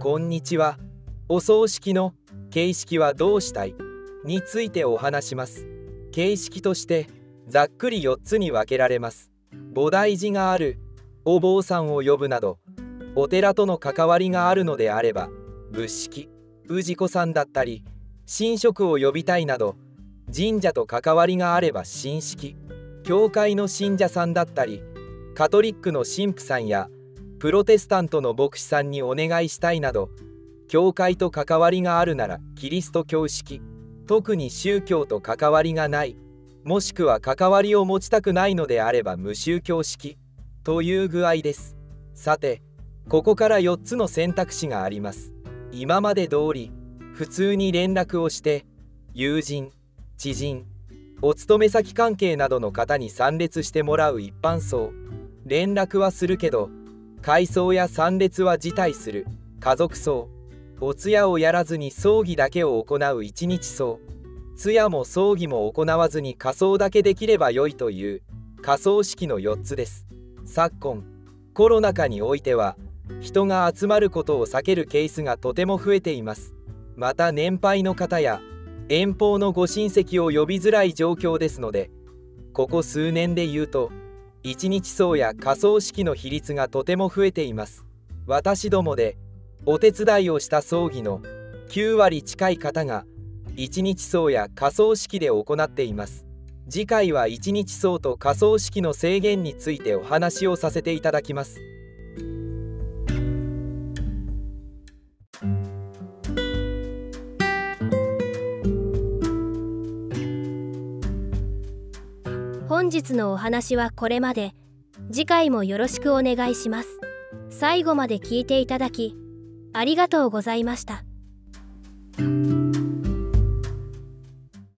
こんにちは。お葬式の形式はどうしたい？についてお話します。形式としてざっくり4つに分けられます。菩提寺がある。お坊さんを呼ぶなどお寺との関わりがあるのであれば仏式氏子さんだったり神職を呼びたいなど神社と関わりがあれば神式教会の信者さんだったりカトリックの神父さんやプロテスタントの牧師さんにお願いしたいなど教会と関わりがあるならキリスト教式特に宗教と関わりがないもしくは関わりを持ちたくないのであれば無宗教式という具合です。さてここから4つの選択肢があります。今まで通り普通に連絡をして友人知人お勤め先関係などの方に参列してもらう一般層連絡はするけど改装や参列は辞退する。家族葬。お通夜をやらずに葬儀だけを行う一日葬。通夜も葬儀も行わずに仮装だけできればよいという。仮装式の4つです。昨今コロナ禍においては人が集まることを避けるケースがとても増えています。また年配の方や遠方のご親戚を呼びづらい状況ですのでここ数年で言うと一日葬や仮葬式の比率がとても増えています。私どもでお手伝いをした葬儀の9割近い方が一日葬や仮葬式で行っています。次回は一日葬と仮葬式の制限についてお話をさせていただきます。本日のお話はこれまで次回もよろしくお願いします最後まで聞いていただきありがとうございました。